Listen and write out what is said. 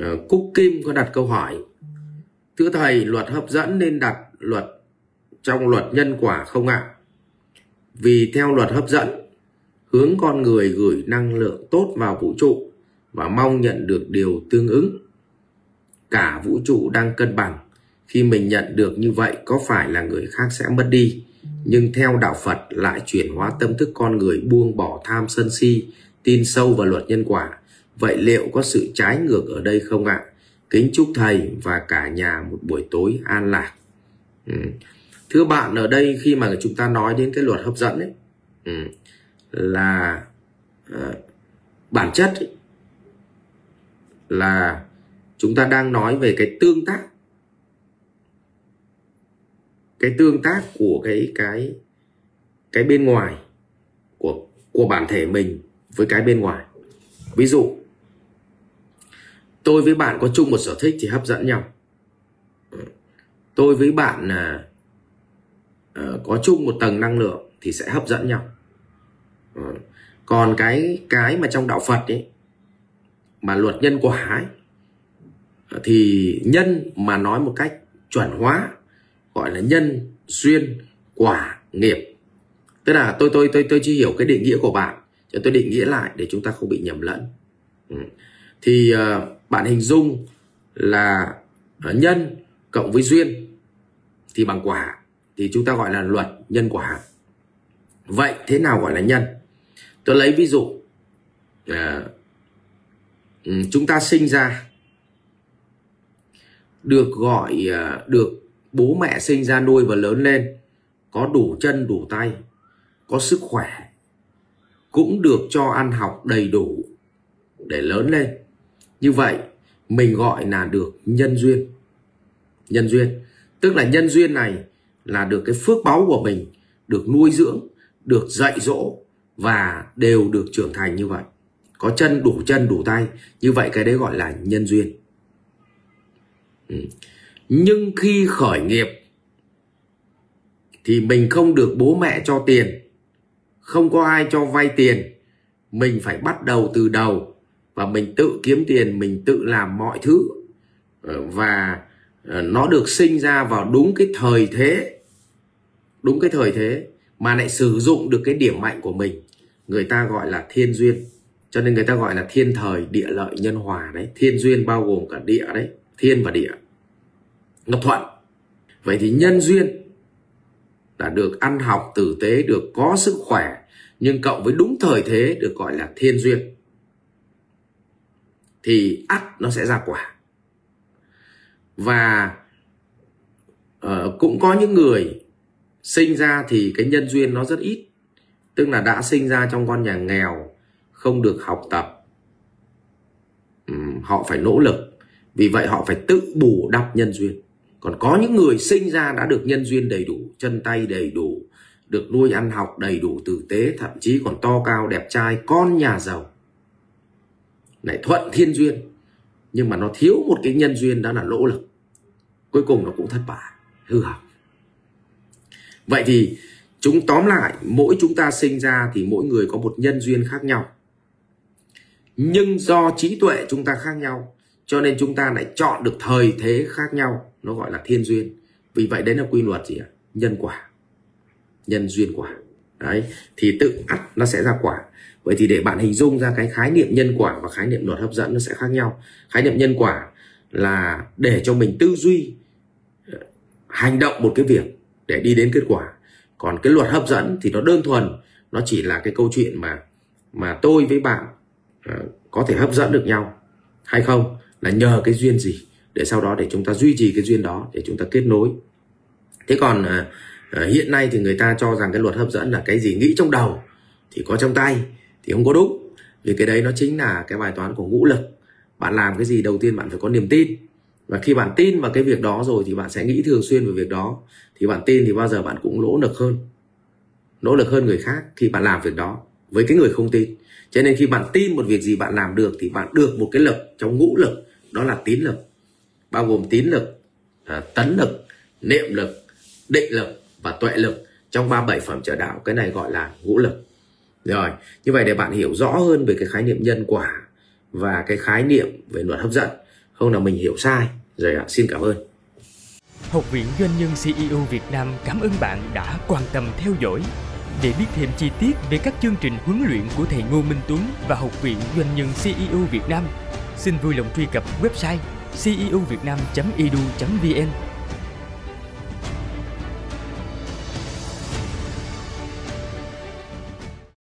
uh, Cúc Kim có đặt câu hỏi Thưa thầy luật hấp dẫn nên đặt luật trong luật nhân quả không ạ? Vì theo luật hấp dẫn hướng con người gửi năng lượng tốt vào vũ trụ và mong nhận được điều tương ứng. Cả vũ trụ đang cân bằng. Khi mình nhận được như vậy có phải là người khác sẽ mất đi? Nhưng theo đạo Phật lại chuyển hóa tâm thức con người buông bỏ tham sân si, tin sâu vào luật nhân quả. Vậy liệu có sự trái ngược ở đây không ạ? Kính chúc thầy và cả nhà một buổi tối an lạc. Ừ. Thưa bạn ở đây khi mà chúng ta nói đến cái luật hấp dẫn ấy, ừ, là uh, bản chất ấy, là chúng ta đang nói về cái tương tác cái tương tác của cái cái cái bên ngoài của của bản thể mình với cái bên ngoài ví dụ tôi với bạn có chung một sở thích thì hấp dẫn nhau. Tôi với bạn là uh, có chung một tầng năng lượng thì sẽ hấp dẫn nhau. Uh, còn cái cái mà trong đạo Phật ấy mà luật nhân quả ấy thì nhân mà nói một cách chuẩn hóa gọi là nhân duyên quả nghiệp. Tức là tôi tôi tôi tôi chưa hiểu cái định nghĩa của bạn cho tôi định nghĩa lại để chúng ta không bị nhầm lẫn. Ừ thì à, uh, bạn hình dung là uh, nhân cộng với duyên thì bằng quả. Thì chúng ta gọi là luật nhân quả. Vậy thế nào gọi là nhân? Tôi lấy ví dụ uh, chúng ta sinh ra được gọi uh, được bố mẹ sinh ra nuôi và lớn lên có đủ chân đủ tay có sức khỏe cũng được cho ăn học đầy đủ để lớn lên như vậy, mình gọi là được nhân duyên. Nhân duyên. Tức là nhân duyên này là được cái phước báu của mình được nuôi dưỡng, được dạy dỗ và đều được trưởng thành như vậy. Có chân đủ chân đủ tay. Như vậy cái đấy gọi là nhân duyên. Ừ. nhưng khi khởi nghiệp, thì mình không được bố mẹ cho tiền, không có ai cho vay tiền. Mình phải bắt đầu từ đầu và mình tự kiếm tiền, mình tự làm mọi thứ. Ờ, và ờ, nó được sinh ra vào đúng cái thời thế. Đúng cái thời thế mà lại sử dụng được cái điểm mạnh của mình. Người ta gọi là thiên duyên. Cho nên người ta gọi là thiên thời, địa lợi, nhân hòa đấy. Thiên duyên bao gồm cả địa đấy. Thiên và địa. Nó thuận. Vậy thì nhân duyên là được ăn học tử tế, được có sức khỏe, nhưng cộng với đúng thời thế được gọi là thiên duyên thì ắt nó sẽ ra quả. Và uh, cũng có những người sinh ra thì cái nhân duyên nó rất ít tức là đã sinh ra trong con nhà nghèo không được học tập. Um, họ phải nỗ lực. Vì vậy họ phải tự bù đắp nhân duyên. Còn có những người sinh ra đã được nhân duyên đầy đủ chân tay đầy đủ được nuôi ăn học đầy đủ tử tế thậm chí còn to cao đẹp trai con nhà giàu lại thuận thiên duyên. Nhưng mà nó thiếu một cái nhân duyên, đó là lỗ lực. Cuối cùng nó cũng thất bại. Hư hỏng. Vậy thì chúng, tóm lại, mỗi chúng ta sinh ra thì mỗi người có một nhân duyên khác nhau. Nhưng do trí tuệ chúng ta khác nhau, cho nên chúng ta lại chọn được thời thế khác nhau. Nó gọi là thiên duyên. Vì vậy đấy là quy luật gì ạ? Nhân quả. Nhân duyên quả. Đấy, thì tự ắt nó sẽ ra quả vậy thì để bạn hình dung ra cái khái niệm nhân quả và khái niệm luật hấp dẫn nó sẽ khác nhau. Khái niệm nhân quả là để cho mình tư duy ờ, hành động một cái việc để đi đến kết quả. Còn cái luật hấp dẫn thì nó đơn thuần, nó chỉ là cái câu chuyện mà mà tôi với bạn ờ, có thể hấp dẫn được nhau hay không là nhờ cái duyên gì để sau đó để chúng ta duy trì cái duyên đó để chúng ta kết nối. Thế còn ờ, hiện nay thì người ta cho rằng cái luật hấp dẫn là cái gì nghĩ trong đầu thì có trong tay thì không có đúng. Vì cái đấy nó chính là cái bài toán của ngũ lực. Bạn làm cái gì đầu tiên bạn phải có niềm tin. Và khi bạn tin vào cái việc đó rồi thì bạn sẽ nghĩ thường xuyên về việc đó. Thì bạn tin thì bao giờ bạn cũng nỗ lực hơn. Nỗ lực hơn người khác khi bạn làm việc đó với cái người không tin. Cho nên khi bạn tin một việc gì bạn làm được thì bạn được một cái lực trong ngũ lực, đó là tín lực. Bao gồm tín lực à, tấn lực, niệm lực, định lực và tuệ lực trong ba bảy phẩm trở đạo. Cái này gọi là ngũ lực rồi như vậy để bạn hiểu rõ hơn về cái khái niệm nhân quả và cái khái niệm về luật hấp dẫn không là mình hiểu sai. Rồi ạ xin cảm ơn. Học viện Doanh nhân CEO Việt Nam cảm ơn bạn đã quan tâm theo dõi. Để biết thêm chi tiết về các chương trình huấn luyện của thầy Ngô Minh Tuấn và Học viện Doanh nhân CEO Việt Nam, xin vui lòng truy cập website ceovietnam.edu.vn